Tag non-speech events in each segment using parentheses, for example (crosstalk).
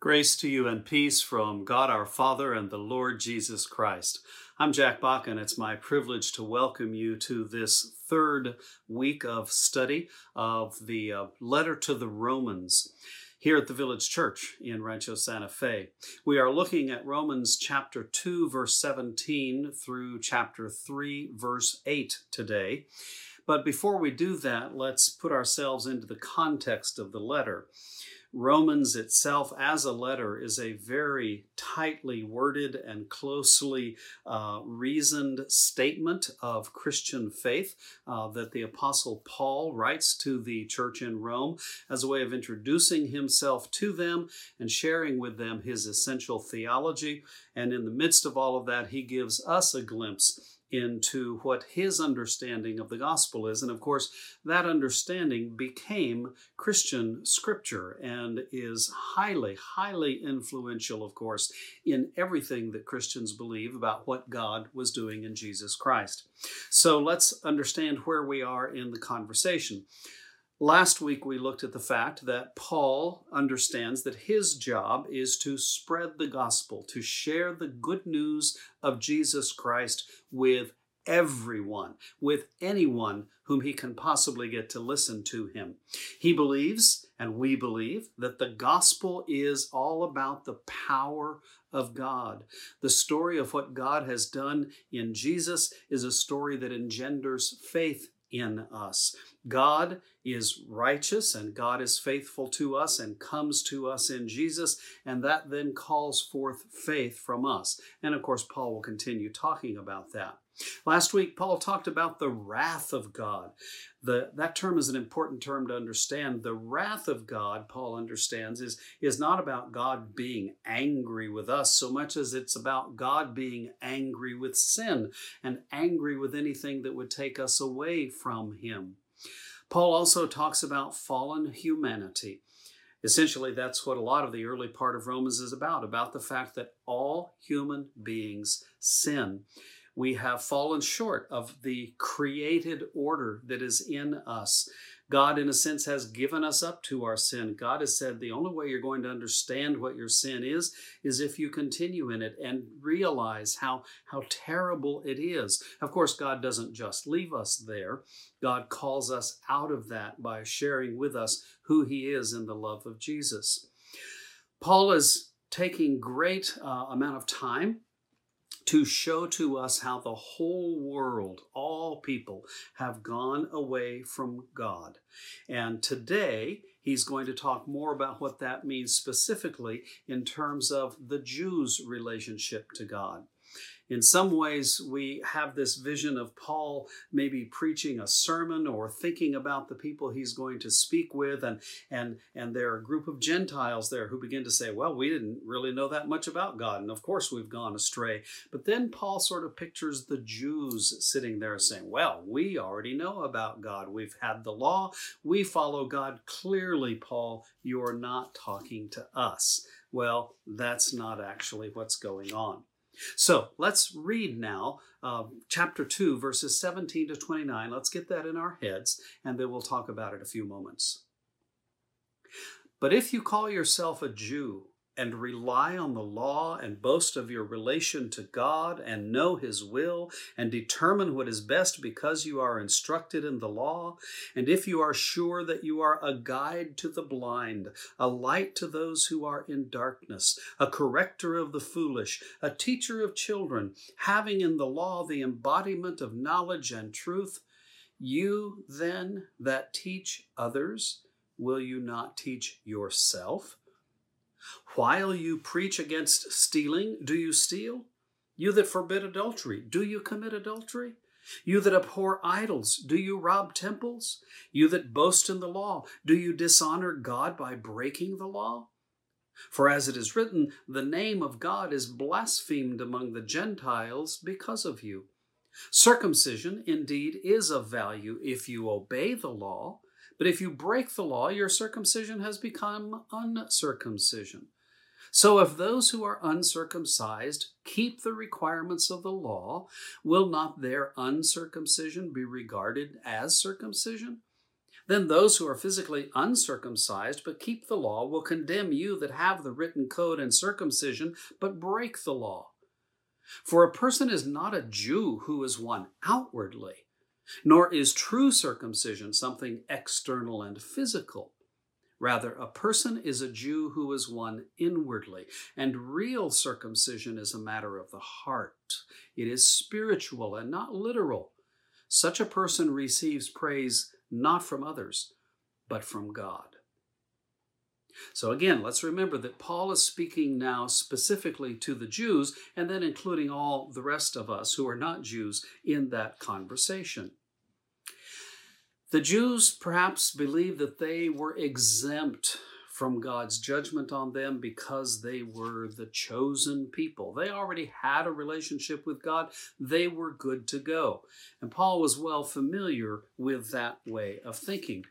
Grace to you and peace from God our Father and the Lord Jesus Christ. I'm Jack Bach, and it's my privilege to welcome you to this third week of study of the uh, letter to the Romans here at the Village Church in Rancho Santa Fe. We are looking at Romans chapter 2, verse 17 through chapter 3, verse 8 today. But before we do that, let's put ourselves into the context of the letter. Romans itself, as a letter, is a very tightly worded and closely uh, reasoned statement of Christian faith uh, that the Apostle Paul writes to the church in Rome as a way of introducing himself to them and sharing with them his essential theology. And in the midst of all of that, he gives us a glimpse into what his understanding of the gospel is. And of course, that understanding became Christian scripture and is highly, highly influential, of course, in everything that Christians believe about what God was doing in Jesus Christ. So let's understand where we are in the conversation. Last week, we looked at the fact that Paul understands that his job is to spread the gospel, to share the good news of Jesus Christ with everyone, with anyone whom he can possibly get to listen to him. He believes, and we believe, that the gospel is all about the power of God. The story of what God has done in Jesus is a story that engenders faith in us. God is righteous and God is faithful to us and comes to us in Jesus, and that then calls forth faith from us. And of course, Paul will continue talking about that. Last week, Paul talked about the wrath of God. The, that term is an important term to understand. The wrath of God, Paul understands, is, is not about God being angry with us so much as it's about God being angry with sin and angry with anything that would take us away from Him. Paul also talks about fallen humanity. Essentially, that's what a lot of the early part of Romans is about about the fact that all human beings sin. We have fallen short of the created order that is in us. God, in a sense, has given us up to our sin. God has said the only way you're going to understand what your sin is is if you continue in it and realize how, how terrible it is. Of course, God doesn't just leave us there, God calls us out of that by sharing with us who He is in the love of Jesus. Paul is taking great uh, amount of time to show to us how the whole world, all people, have gone away from God. And today, he's going to talk more about what that means specifically in terms of the Jews' relationship to God in some ways, we have this vision of Paul maybe preaching a sermon or thinking about the people he's going to speak with, and and and there are a group of Gentiles there who begin to say, "Well, we didn't really know that much about God, and of course we've gone astray." But then Paul sort of pictures the Jews sitting there saying, "Well, we already know about God. We've had the law. We follow God clearly." Paul, you're not talking to us. Well, that's not actually what's going on. So let's read now uh, chapter 2, verses 17 to 29. Let's get that in our heads, and then we'll talk about it a few moments. But if you call yourself a Jew and rely on the law and boast of your relation to God and know His will and determine what is best because you are instructed in the law, and if you are sure that you are a guide to the blind, a light to those who are in darkness, a corrector of the foolish, a teacher of children, having in the law the embodiment of knowledge and truth, you then that teach others, will you not teach yourself? While you preach against stealing, do you steal? You that forbid adultery, do you commit adultery? You that abhor idols, do you rob temples? You that boast in the law, do you dishonor God by breaking the law? For as it is written, the name of God is blasphemed among the Gentiles because of you. Circumcision indeed is of value if you obey the law, but if you break the law, your circumcision has become uncircumcision. So if those who are uncircumcised keep the requirements of the law, will not their uncircumcision be regarded as circumcision? Then those who are physically uncircumcised but keep the law will condemn you that have the written code and circumcision but break the law. For a person is not a Jew who is one outwardly, nor is true circumcision something external and physical. Rather, a person is a Jew who is one inwardly, and real circumcision is a matter of the heart. It is spiritual and not literal. Such a person receives praise not from others, but from God. So again, let's remember that Paul is speaking now specifically to the Jews and then including all the rest of us who are not Jews in that conversation. The Jews perhaps believed that they were exempt from God's judgment on them because they were the chosen people. They already had a relationship with God, they were good to go. And Paul was well familiar with that way of thinking.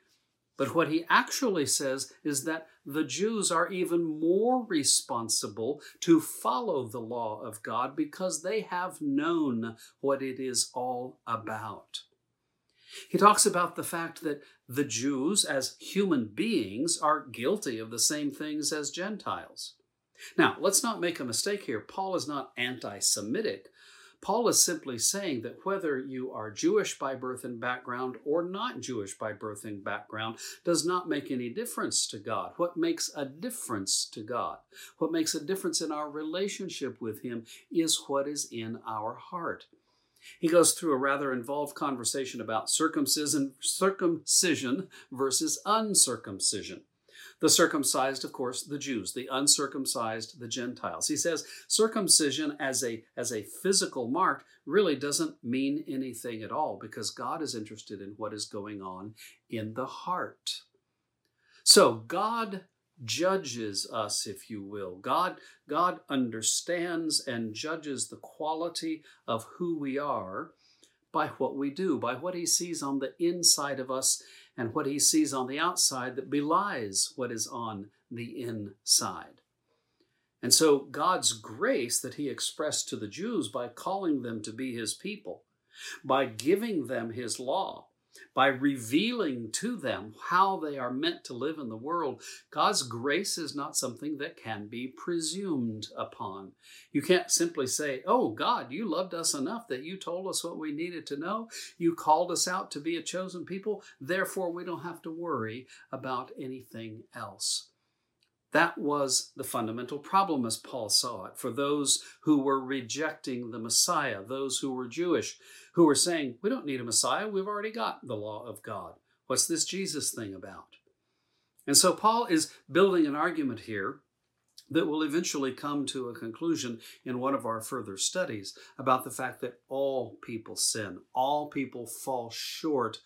But what he actually says is that the Jews are even more responsible to follow the law of God because they have known what it is all about. He talks about the fact that the Jews, as human beings, are guilty of the same things as Gentiles. Now, let's not make a mistake here. Paul is not anti Semitic. Paul is simply saying that whether you are Jewish by birth and background or not Jewish by birth and background does not make any difference to God. What makes a difference to God, what makes a difference in our relationship with Him, is what is in our heart. He goes through a rather involved conversation about circumcision, circumcision versus uncircumcision. The circumcised, of course, the Jews, the uncircumcised, the Gentiles. He says circumcision as a, as a physical mark really doesn't mean anything at all because God is interested in what is going on in the heart. So God judges us, if you will. God, God understands and judges the quality of who we are by what we do, by what he sees on the inside of us and what he sees on the outside that belies what is on the inside. And so, God's grace that he expressed to the Jews by calling them to be his people, by giving them his law, by revealing to them how they are meant to live in the world. God's grace is not something that can be presumed upon. You can't simply say, Oh, God, you loved us enough that you told us what we needed to know. You called us out to be a chosen people. Therefore, we don't have to worry about anything else. That was the fundamental problem as Paul saw it for those who were rejecting the Messiah, those who were Jewish, who were saying, We don't need a Messiah, we've already got the law of God. What's this Jesus thing about? And so Paul is building an argument here that will eventually come to a conclusion in one of our further studies about the fact that all people sin, all people fall short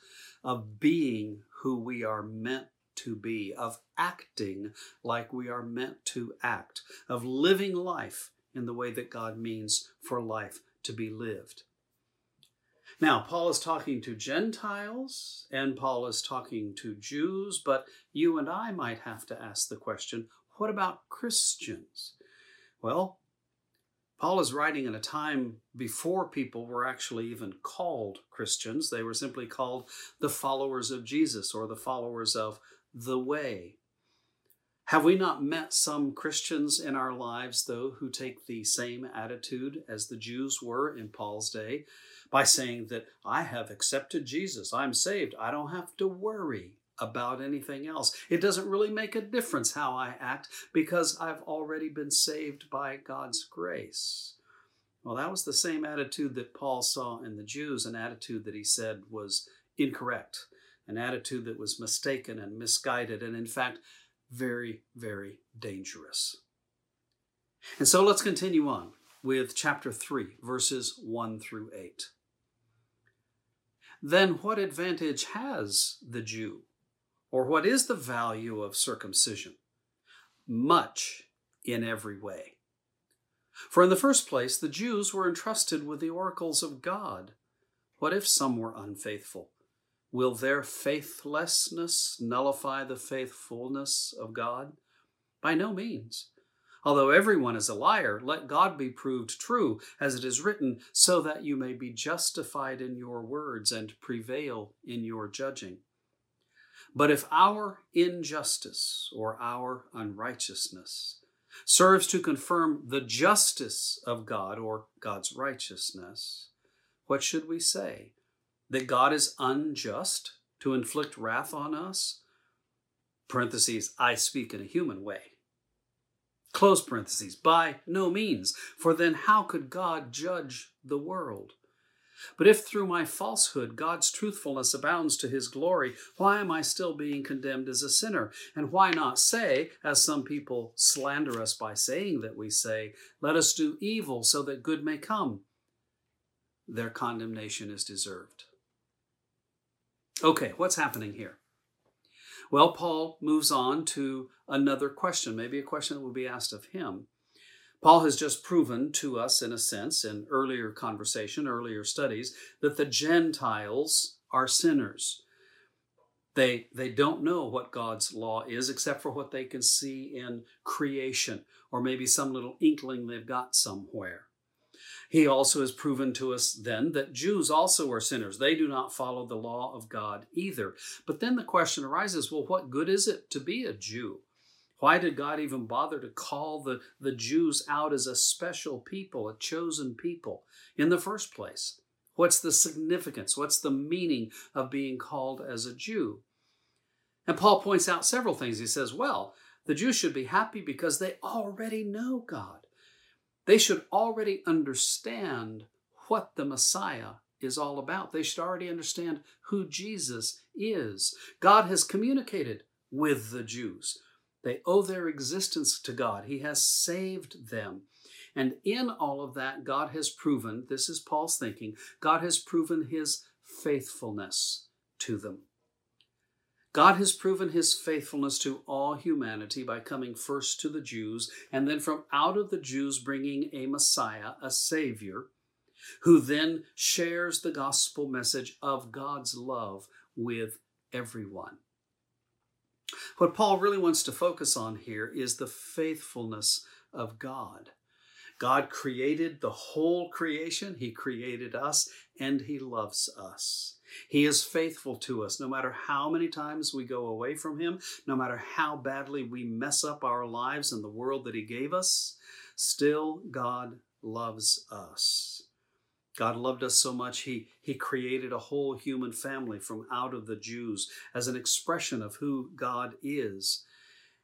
of being who we are meant to be, of acting like we are meant to act, of living life in the way that God means for life to be lived. Now, Paul is talking to Gentiles and Paul is talking to Jews, but you and I might have to ask the question what about Christians? Well, Paul is writing in a time before people were actually even called Christians. They were simply called the followers of Jesus or the followers of the way. Have we not met some Christians in our lives, though, who take the same attitude as the Jews were in Paul's day by saying that I have accepted Jesus, I'm saved, I don't have to worry about anything else. It doesn't really make a difference how I act because I've already been saved by God's grace. Well, that was the same attitude that Paul saw in the Jews, an attitude that he said was incorrect an attitude that was mistaken and misguided, and in fact, very, very dangerous. And so let's continue on with chapter 3, verses 1 through 8. Then what advantage has the Jew? Or what is the value of circumcision? Much in every way. For in the first place, the Jews were entrusted with the oracles of God. What if some were unfaithful? Will their faithlessness nullify the faithfulness of God? By no means. Although everyone is a liar, let God be proved true, as it is written, so that you may be justified in your words and prevail in your judging. But if our injustice or our unrighteousness serves to confirm the justice of God or God's righteousness, what should we say? That God is unjust to inflict wrath on us? Parentheses, I speak in a human way. Close parentheses, by no means, for then how could God judge the world? But if through my falsehood God's truthfulness abounds to his glory, why am I still being condemned as a sinner? And why not say, as some people slander us by saying that we say, let us do evil so that good may come? Their condemnation is deserved. Okay, what's happening here? Well, Paul moves on to another question, maybe a question that will be asked of him. Paul has just proven to us, in a sense, in earlier conversation, earlier studies, that the Gentiles are sinners. They, they don't know what God's law is except for what they can see in creation, or maybe some little inkling they've got somewhere. He also has proven to us then that Jews also are sinners. They do not follow the law of God either. But then the question arises well, what good is it to be a Jew? Why did God even bother to call the, the Jews out as a special people, a chosen people in the first place? What's the significance? What's the meaning of being called as a Jew? And Paul points out several things. He says, well, the Jews should be happy because they already know God. They should already understand what the Messiah is all about. They should already understand who Jesus is. God has communicated with the Jews. They owe their existence to God. He has saved them. And in all of that, God has proven this is Paul's thinking God has proven his faithfulness to them. God has proven his faithfulness to all humanity by coming first to the Jews and then from out of the Jews bringing a Messiah, a Savior, who then shares the gospel message of God's love with everyone. What Paul really wants to focus on here is the faithfulness of God. God created the whole creation, He created us, and He loves us. He is faithful to us no matter how many times we go away from Him, no matter how badly we mess up our lives and the world that He gave us, still God loves us. God loved us so much, he, he created a whole human family from out of the Jews as an expression of who God is.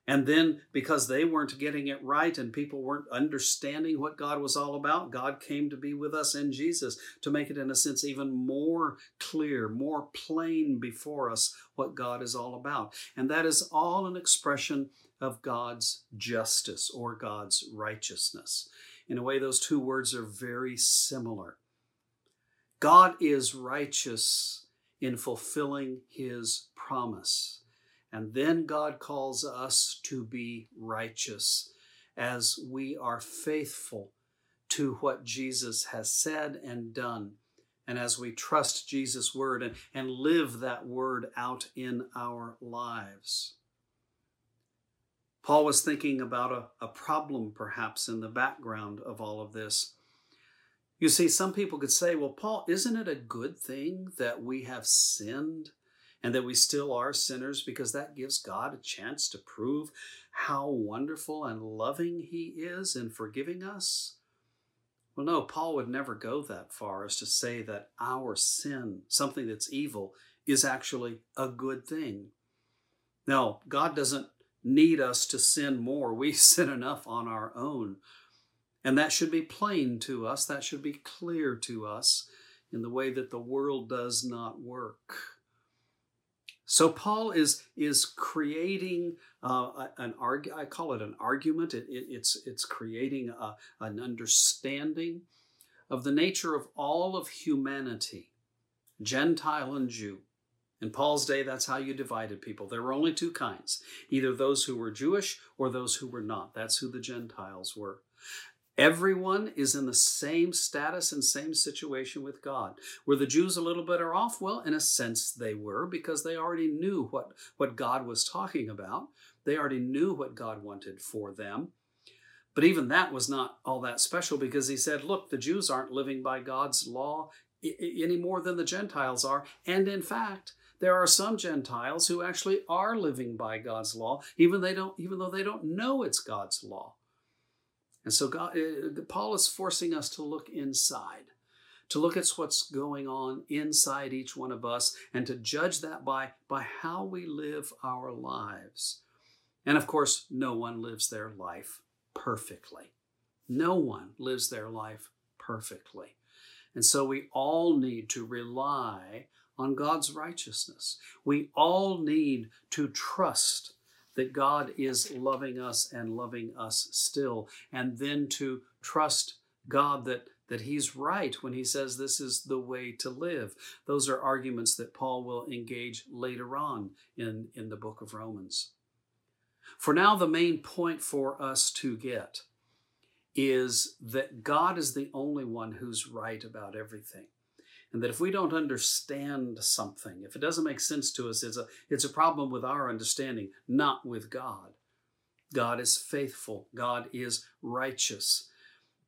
And then, because they weren't getting it right and people weren't understanding what God was all about, God came to be with us in Jesus to make it, in a sense, even more clear, more plain before us what God is all about. And that is all an expression of God's justice or God's righteousness. In a way, those two words are very similar. God is righteous in fulfilling his promise. And then God calls us to be righteous as we are faithful to what Jesus has said and done. And as we trust Jesus' word and, and live that word out in our lives. Paul was thinking about a, a problem perhaps in the background of all of this. You see, some people could say, well, Paul, isn't it a good thing that we have sinned and that we still are sinners because that gives God a chance to prove how wonderful and loving He is in forgiving us? Well, no, Paul would never go that far as to say that our sin, something that's evil, is actually a good thing. No, God doesn't need us to sin more. We (laughs) sin enough on our own. And that should be plain to us, that should be clear to us in the way that the world does not work. So Paul is is creating uh, an arg- I call it an argument. It, it, it's it's creating a, an understanding of the nature of all of humanity, Gentile and Jew. In Paul's day, that's how you divided people. There were only two kinds either those who were Jewish or those who were not. That's who the Gentiles were. Everyone is in the same status and same situation with God. Were the Jews a little better off? Well, in a sense, they were because they already knew what, what God was talking about. They already knew what God wanted for them. But even that was not all that special because he said, look, the Jews aren't living by God's law any more than the Gentiles are. And in fact, there are some Gentiles who actually are living by God's law, even they don't, even though they don't know it's God's law. And so God, uh, Paul is forcing us to look inside, to look at what's going on inside each one of us, and to judge that by by how we live our lives. And of course, no one lives their life perfectly. No one lives their life perfectly. And so we all need to rely on God's righteousness. We all need to trust that God is loving us and loving us still, and then to trust God that, that He's right when He says this is the way to live. Those are arguments that Paul will engage later on in, in the book of Romans. For now, the main point for us to get is that God is the only one who's right about everything. And that if we don't understand something, if it doesn't make sense to us, it's a, it's a problem with our understanding, not with God. God is faithful. God is righteous.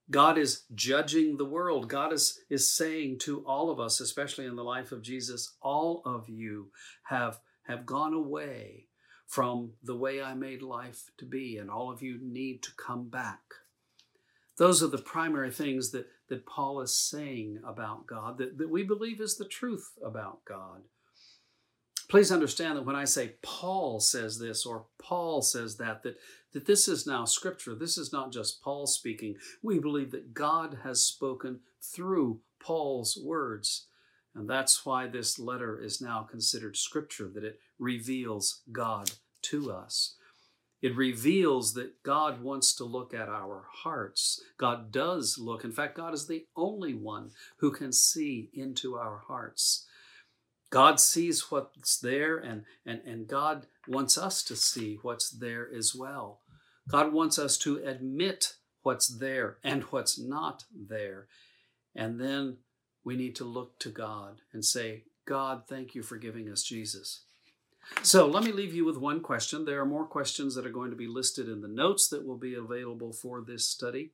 God is judging the world. God is, is saying to all of us, especially in the life of Jesus, all of you have, have gone away from the way I made life to be, and all of you need to come back. Those are the primary things that, that Paul is saying about God, that, that we believe is the truth about God. Please understand that when I say Paul says this or Paul says that, that, that this is now scripture. This is not just Paul speaking. We believe that God has spoken through Paul's words. And that's why this letter is now considered scripture, that it reveals God to us. It reveals that God wants to look at our hearts. God does look. In fact, God is the only one who can see into our hearts. God sees what's there, and, and, and God wants us to see what's there as well. God wants us to admit what's there and what's not there. And then we need to look to God and say, God, thank you for giving us Jesus. So let me leave you with one question. There are more questions that are going to be listed in the notes that will be available for this study.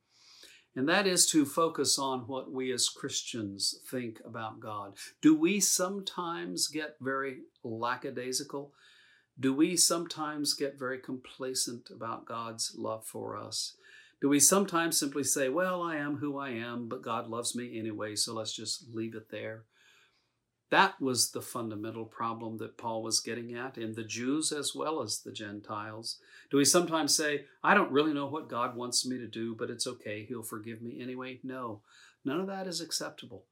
And that is to focus on what we as Christians think about God. Do we sometimes get very lackadaisical? Do we sometimes get very complacent about God's love for us? Do we sometimes simply say, Well, I am who I am, but God loves me anyway, so let's just leave it there? That was the fundamental problem that Paul was getting at in the Jews as well as the Gentiles. Do we sometimes say, I don't really know what God wants me to do, but it's okay, He'll forgive me anyway? No, none of that is acceptable.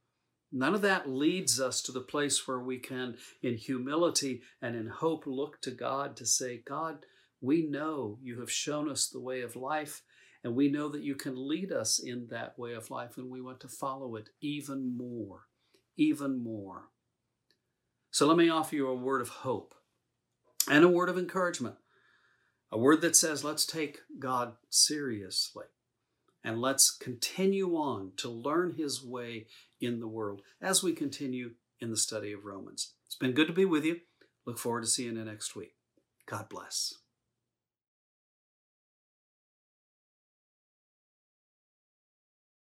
None of that leads us to the place where we can, in humility and in hope, look to God to say, God, we know you have shown us the way of life, and we know that you can lead us in that way of life, and we want to follow it even more, even more. So let me offer you a word of hope and a word of encouragement. A word that says, let's take God seriously and let's continue on to learn His way in the world as we continue in the study of Romans. It's been good to be with you. Look forward to seeing you next week. God bless.